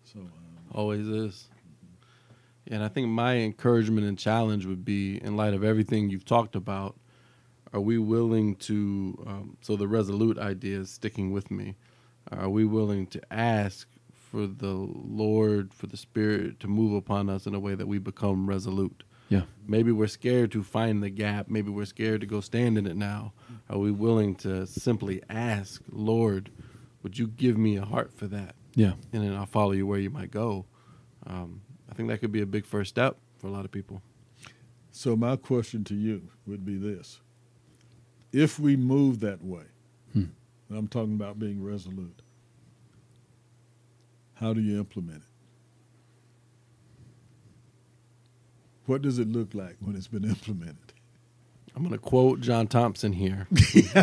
So, um, Always is. And I think my encouragement and challenge would be, in light of everything you've talked about, are we willing to? Um, so the resolute idea is sticking with me. Are we willing to ask for the Lord, for the Spirit to move upon us in a way that we become resolute? Yeah. Maybe we're scared to find the gap. Maybe we're scared to go stand in it now. Are we willing to simply ask, Lord, would you give me a heart for that? Yeah. and then I'll follow you where you might go. Um, I think that could be a big first step for a lot of people. so my question to you would be this: If we move that way, Hmm. and I'm talking about being resolute, how do you implement it? What does it look like when it's been implemented? I'm going to quote John Thompson here. it's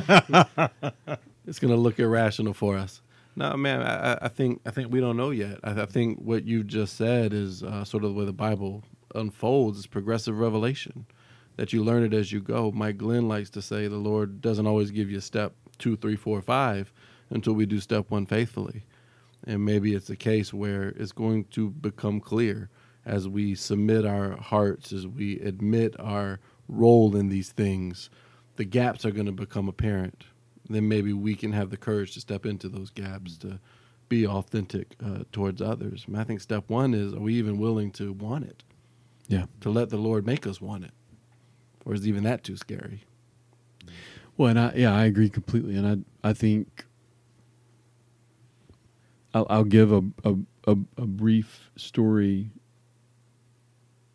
going to look irrational for us. No, man, I, I- think I think we don't know yet. I, I think what you just said is uh, sort of the way the Bible unfolds. It's progressive revelation that you learn it as you go. Mike Glenn likes to say the Lord doesn't always give you step two, three, four, five until we do step one faithfully. And maybe it's a case where it's going to become clear as we submit our hearts, as we admit our role in these things, the gaps are going to become apparent. Then maybe we can have the courage to step into those gaps to be authentic uh, towards others. And I think step one is are we even willing to want it? Yeah. To let the Lord make us want it? Or is even that too scary? Well, and I yeah, I agree completely, and I I think I'll, I'll give a, a a a brief story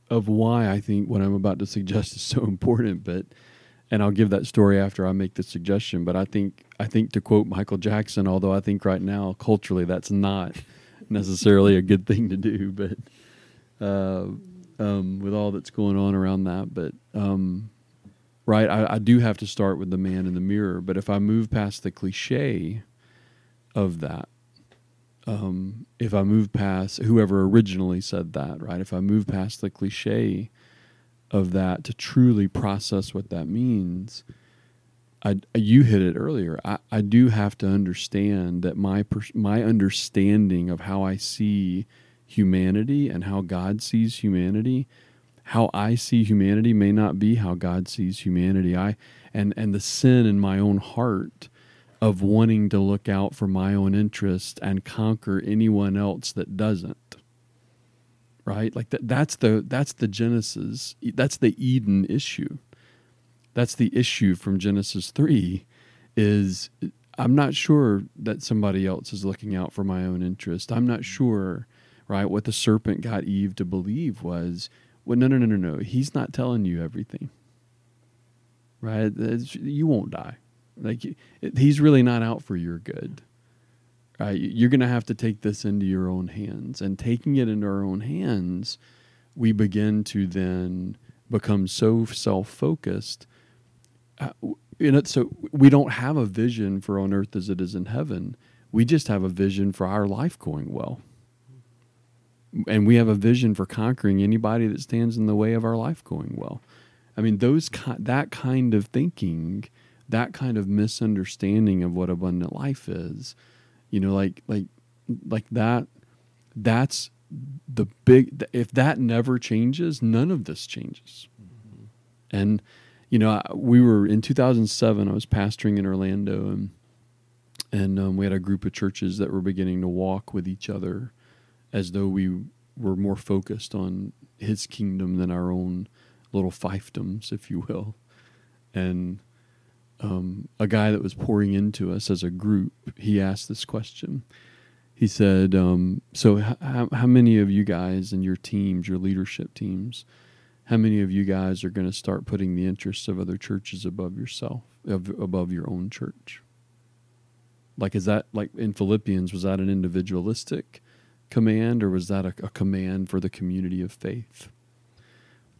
of why I think what I'm about to suggest is so important, but and I'll give that story after I make the suggestion. But I think I think to quote Michael Jackson, although I think right now culturally that's not necessarily a good thing to do, but uh, um, with all that's going on around that, but. Um, right? I, I do have to start with the man in the mirror, but if I move past the cliche of that, um, if I move past whoever originally said that, right? If I move past the cliche of that to truly process what that means, I you hit it earlier. I, I do have to understand that my my understanding of how I see humanity and how God sees humanity, how I see humanity may not be how God sees humanity. I and and the sin in my own heart of wanting to look out for my own interest and conquer anyone else that doesn't right? Like that that's the that's the genesis that's the eden issue. That's the issue from genesis 3 is i'm not sure that somebody else is looking out for my own interest. I'm not sure right what the serpent got eve to believe was well no no no no no. He's not telling you everything. Right? It's- you won't die. Like he's really not out for your good right you're going to have to take this into your own hands. And taking it into our own hands we begin to then become so self-focused uh, w- you know so we don't have a vision for on earth as it is in heaven. We just have a vision for our life going well. And we have a vision for conquering anybody that stands in the way of our life going well. I mean those that kind of thinking that kind of misunderstanding of what abundant life is you know like like like that that's the big if that never changes none of this changes. And you know I- we were in 2007 i was pastoring in orlando and and um, we had a group of churches that were beginning to walk with each other as though we were more focused on his kingdom than our own little fiefdoms if you will. And um, a guy that was pouring into us as a group, he asked this question. He said, um, "So, h- how, many of you guys and your teams, your leadership teams, how many of you guys are going to start putting the interests of other churches above yourself, of, above your own church? Like, is that like in Philippians? Was that an individualistic command, or was that a, a command for the community of faith?"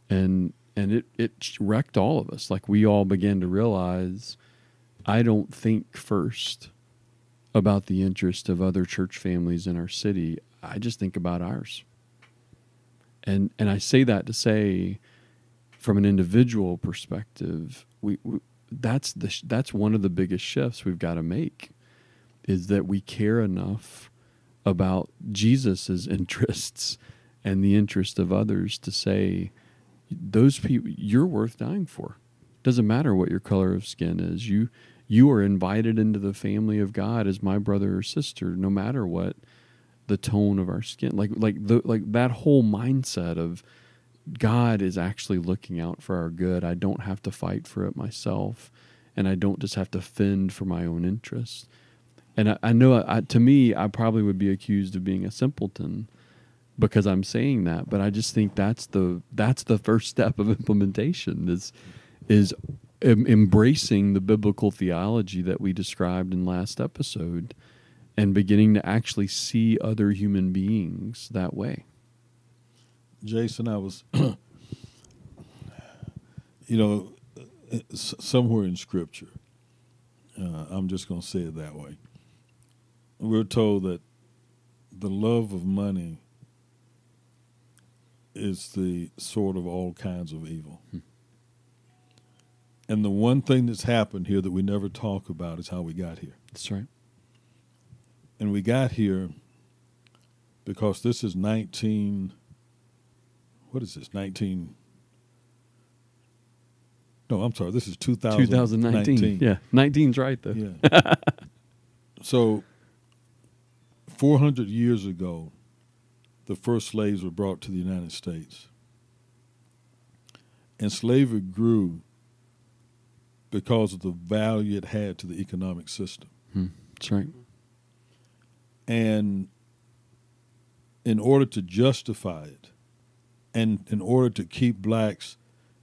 and and it it wrecked all of us. Like we all began to realize i don't think first about the interest of other church families in our city. I just think about ours. And and i say that to say from an individual perspective we, we that's the that's one of the biggest shifts we've got to make is that we care enough about jesus's interests and the interest of others to say those people you're worth dying for. Doesn't matter what your color of skin is. You you are invited into the family of god as my brother or sister no matter what the tone of our skin like like the like that whole mindset of god is actually looking out for our good. I don't have to fight for it myself and i don't just have to fend for my own interests. And i, I know I, to me i probably would be accused of being a simpleton because I'm saying that, but I just think that's the that's the first step of implementation is is em- embracing the biblical theology that we described in last episode and beginning to actually see other human beings that way. Jason, I was, you know, somewhere in Scripture, uh, I'm just going to say it that way. We're told that the love of money is the sort of all kinds of evil. And the one thing that's happened here that we never talk about is how we got here. That's right. And we got here because this is 19 what is this 19 no i'm sorry this is 2019, 2019. Yeah. 19's right though. yeah so 400 years ago the first slaves were brought to the united states and slavery grew because of the value it had to the economic system Hmm. That's right. And in order to justify it, and in order to keep blacks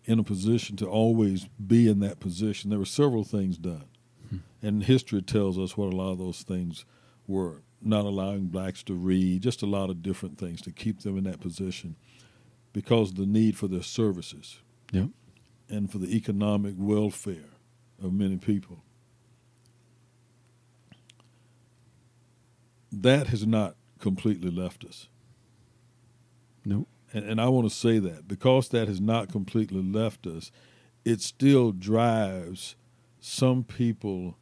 in a position to always be in that position, there were several things done. And history tells us what a lot of those things were not allowing blacks to read, just a lot of different things to keep them in that position because of the need for their services Yep. and for the economic welfare of many people. That has not completely left us. Nope. And, and I want to say that because that has not completely left us, it still drives some people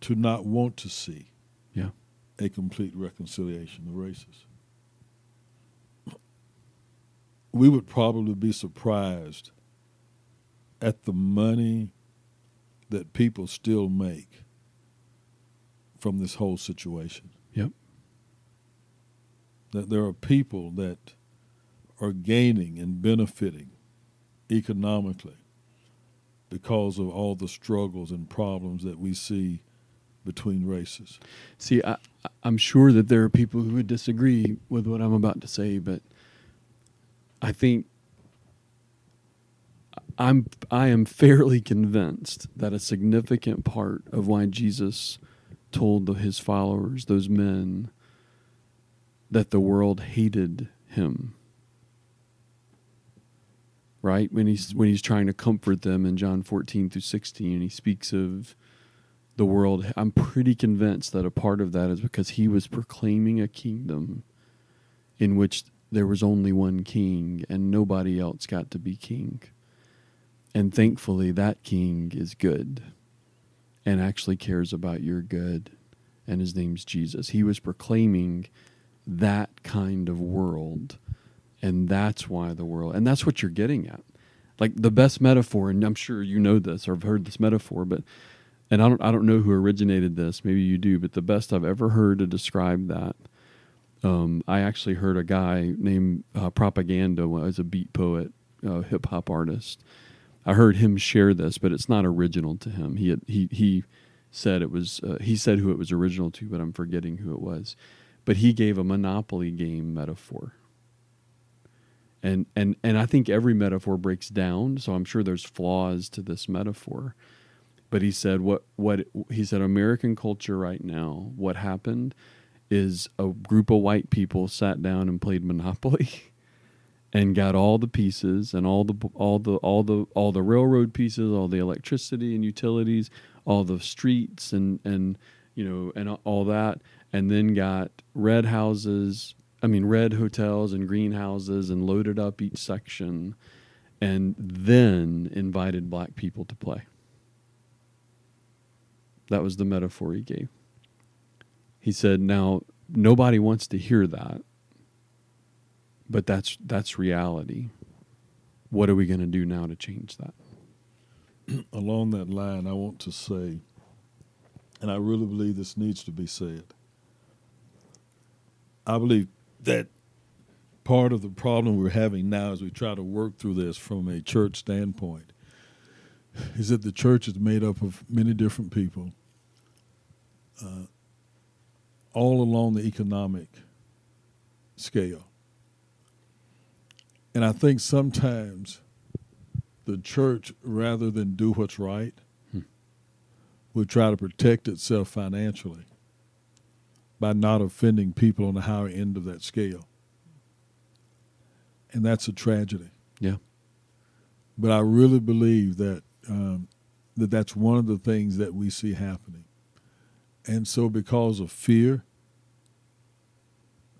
to not want to see Yeah. a complete reconciliation of races. We would probably be surprised at the money that people still make from this whole situation. Yep. That there are people that are gaining and benefiting economically because of all the struggles and problems that we see between races. See, I, I'm sure that there are people who would disagree with what I'm about to say, but I think I'm I am fairly convinced that a significant part of why Jesus told his followers, those men, that the world hated him. Right when he's when he's trying to comfort them in John 14 through 16, he speaks of the world. I'm pretty convinced that a part of that is because he was proclaiming a kingdom in which there was only one king and nobody else got to be king. And thankfully, that king is good and actually cares about your good. And his name's Jesus. He was proclaiming that kind of world. And that's why the world, and that's what you're getting at. Like the best metaphor, and I'm sure you know this or have heard this metaphor, but and I don't I don't know who originated this. Maybe you do, but the best I've ever heard to describe that. Um, I actually heard a guy named uh, Propaganda was a beat poet, uh, hip hop artist. I heard him share this, but it's not original to him. He had, he he said it was uh, he said who it was original to, but I'm forgetting who it was. But he gave a Monopoly game metaphor. And and and I think every metaphor breaks down, so I'm sure there's flaws to this metaphor but he said what what he said American culture right now what happened is a group of white people sat down and played Monopoly and got all the pieces and all the all the all the all the railroad pieces, all the electricity and utilities, all the streets and and you know and all that and then got red houses, I mean red hotels and green houses and loaded up each section and then invited black people to play. That was the metaphor he gave. He said, "Now nobody wants to hear that, but that's that's reality. What are we going to do now to change that?" Along that line, I want to say, and I really believe this needs to be said. I believe that part of the problem we're having now as we try to work through this from a church standpoint is that the church is made up of many different people, uh, all along the economic scale. And I think sometimes the church, rather than do what's right, Hmm. would try to protect itself financially by not offending people on the higher end of that scale. And that's a tragedy. Yeah. But I really believe that um, that that's one of the things that we see happening. And so, because of fear,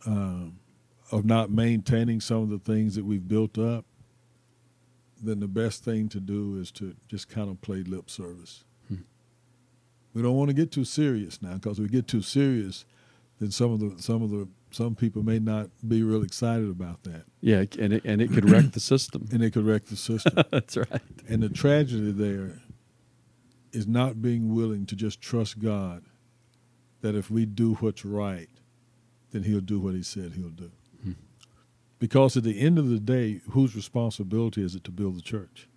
um, of not maintaining some of the things that we've built up, then the best thing to do is to just kind of play lip service. Hmm. We don't want to get too serious now, because we get too serious, then some of the some of the some people may not be real excited about that, Yeah, and it, and it could wreck the system. and it could wreck the system. That's right. And the tragedy there is not being willing to just trust God that if we do what's right, then He'll do what He said He'll do. Hmm. Because at the end of the day, whose responsibility is it to build the church?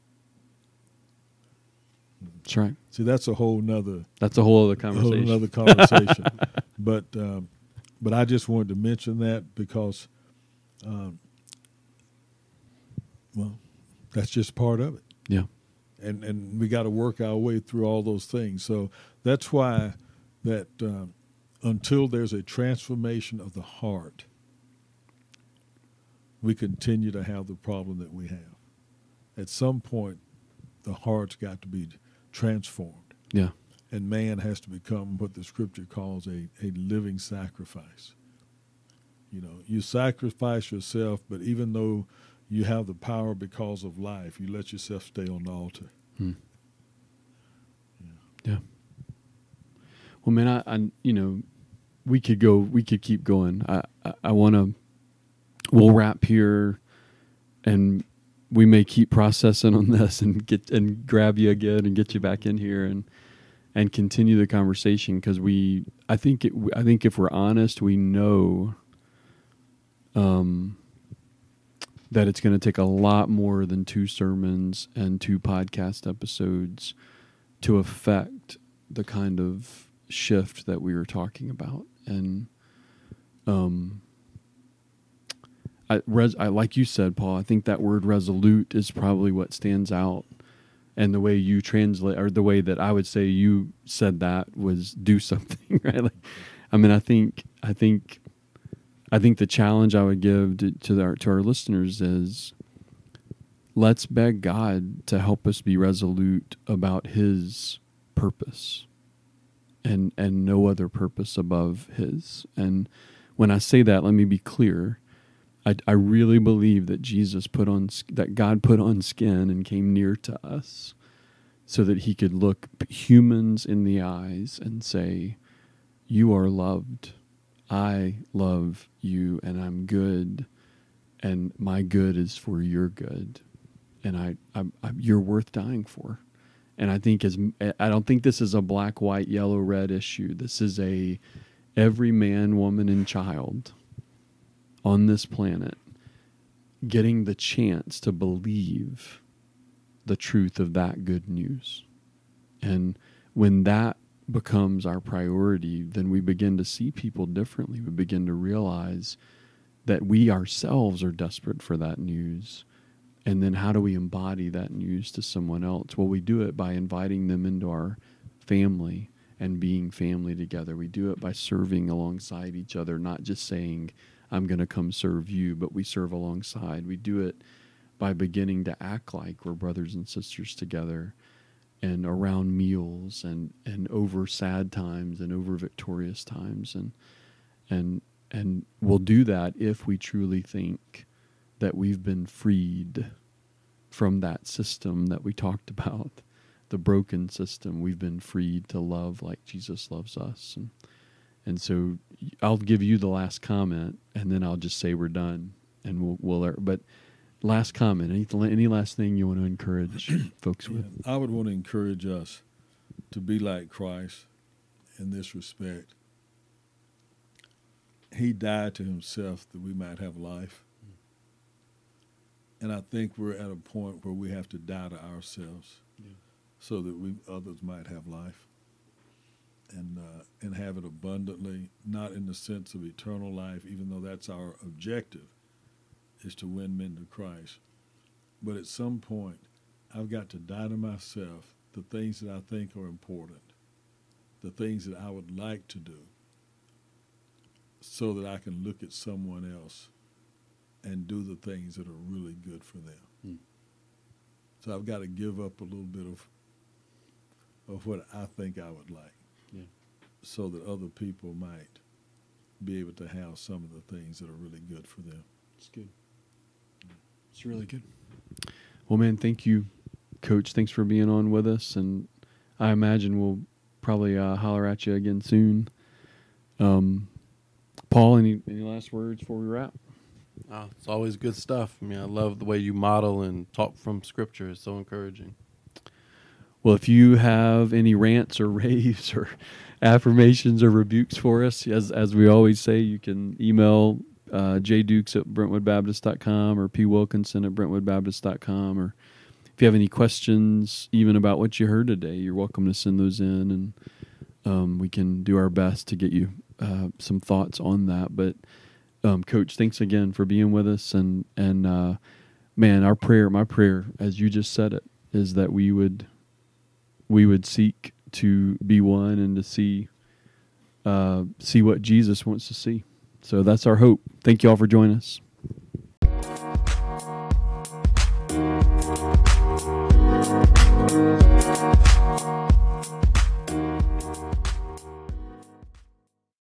That's right. See, that's a whole nother, That's a whole other a whole conversation. another conversation. but um, but I just wanted to mention that because, um, well, that's just part of it. yeah. and and we got to work our way through all those things. So that's why that um, until there's a transformation of the heart, we continue to have the problem that we have. At some point, the heart's got to be transformed, Yeah. And man has to become what the Scripture calls a a living sacrifice. You know, you sacrifice yourself, but even though you have the power because of life, you let yourself stay on the altar Hmm. Well, man, I, I you know, we could go, we could keep going. I, I, I want to. We'll wrap here, and we may keep processing on this and get and grab you again and get you back in here and and continue the conversation because we. I think it. I think if we're honest, we know. Um. That it's going to take a lot more than two sermons and two podcast episodes to affect the kind of shift that we were talking about and um I, res, I like you said paul i think that word resolute is probably what stands out and the way you translate or the way that i would say you said that was do something right? Like, i mean i think i think i think the challenge i would give to, to our to our listeners is let's beg god to help us be resolute about his purpose and and no other purpose above his. And when i say that let me be clear i, I really believe that jesus put on that god put on skin and came near to us so that he could look humans in the eyes and say you are loved. I love you and i'm good and my good is for your good. And I, I, I you're worth dying for. And I think as I don't think this is a black, white, yellow, red issue. This is a every man, woman, and child on this planet getting the chance to believe the truth of that good news. And when that becomes our priority, then we begin to see people differently. We begin to realize that we ourselves are desperate for that news and then how do we embody that news to someone else? Well, we do it by inviting them into our family and being family together. We do it by serving alongside each other, not just saying, I'm going to come serve you, but we serve alongside. We do it by beginning to act like we're brothers and sisters together and around meals and, and over sad times and over victorious times and and and we'll do that if we truly think that we've been freed from that system that we talked about, the broken system. We've been freed to love like Jesus loves us. And, and so I'll give you the last comment and then I'll just say we're done and we'll, we'll but last comment, any, any last thing you want to encourage folks with? I would want to encourage us to be like Christ in this respect. He died to himself that we might have life. And I think we're at a point where we have to die to ourselves yeah. so that we others might have life and uh, and have it abundantly, not in the sense of eternal life, even though that's our objective, is to win men to Christ. But at some point, I've got to die to myself, the things that I think are important, the things that I would like to do, so that I can look at someone else and do the things that are really good for them. Mm. So I've got to give up a little bit of of what I think I would like. So that other people might be able to have some of the things that are really good for them. It's good. It's really good. Well, man, thank you, Coach. Thanks for being on with us, and I imagine we'll probably uh, holler at you again soon. Um, Paul, any any last words before we wrap? Oh, it's always good stuff. I mean, I love the way you model and talk from scripture. It's so encouraging. Well, if you have any rants or raves or affirmations or rebukes for us, as as we always say, you can email uh, jdukes at brentwoodbaptist.com or p wilkinson at brentwoodbaptist.com. Or if you have any questions, even about what you heard today, you're welcome to send those in, and um, we can do our best to get you uh, some thoughts on that. But um, Coach, thanks again for being with us. And and uh, man, our prayer, my prayer, as you just said it, is that we would we would seek to be one and to see uh, see what Jesus wants to see. So that's our hope. Thank you all for joining us.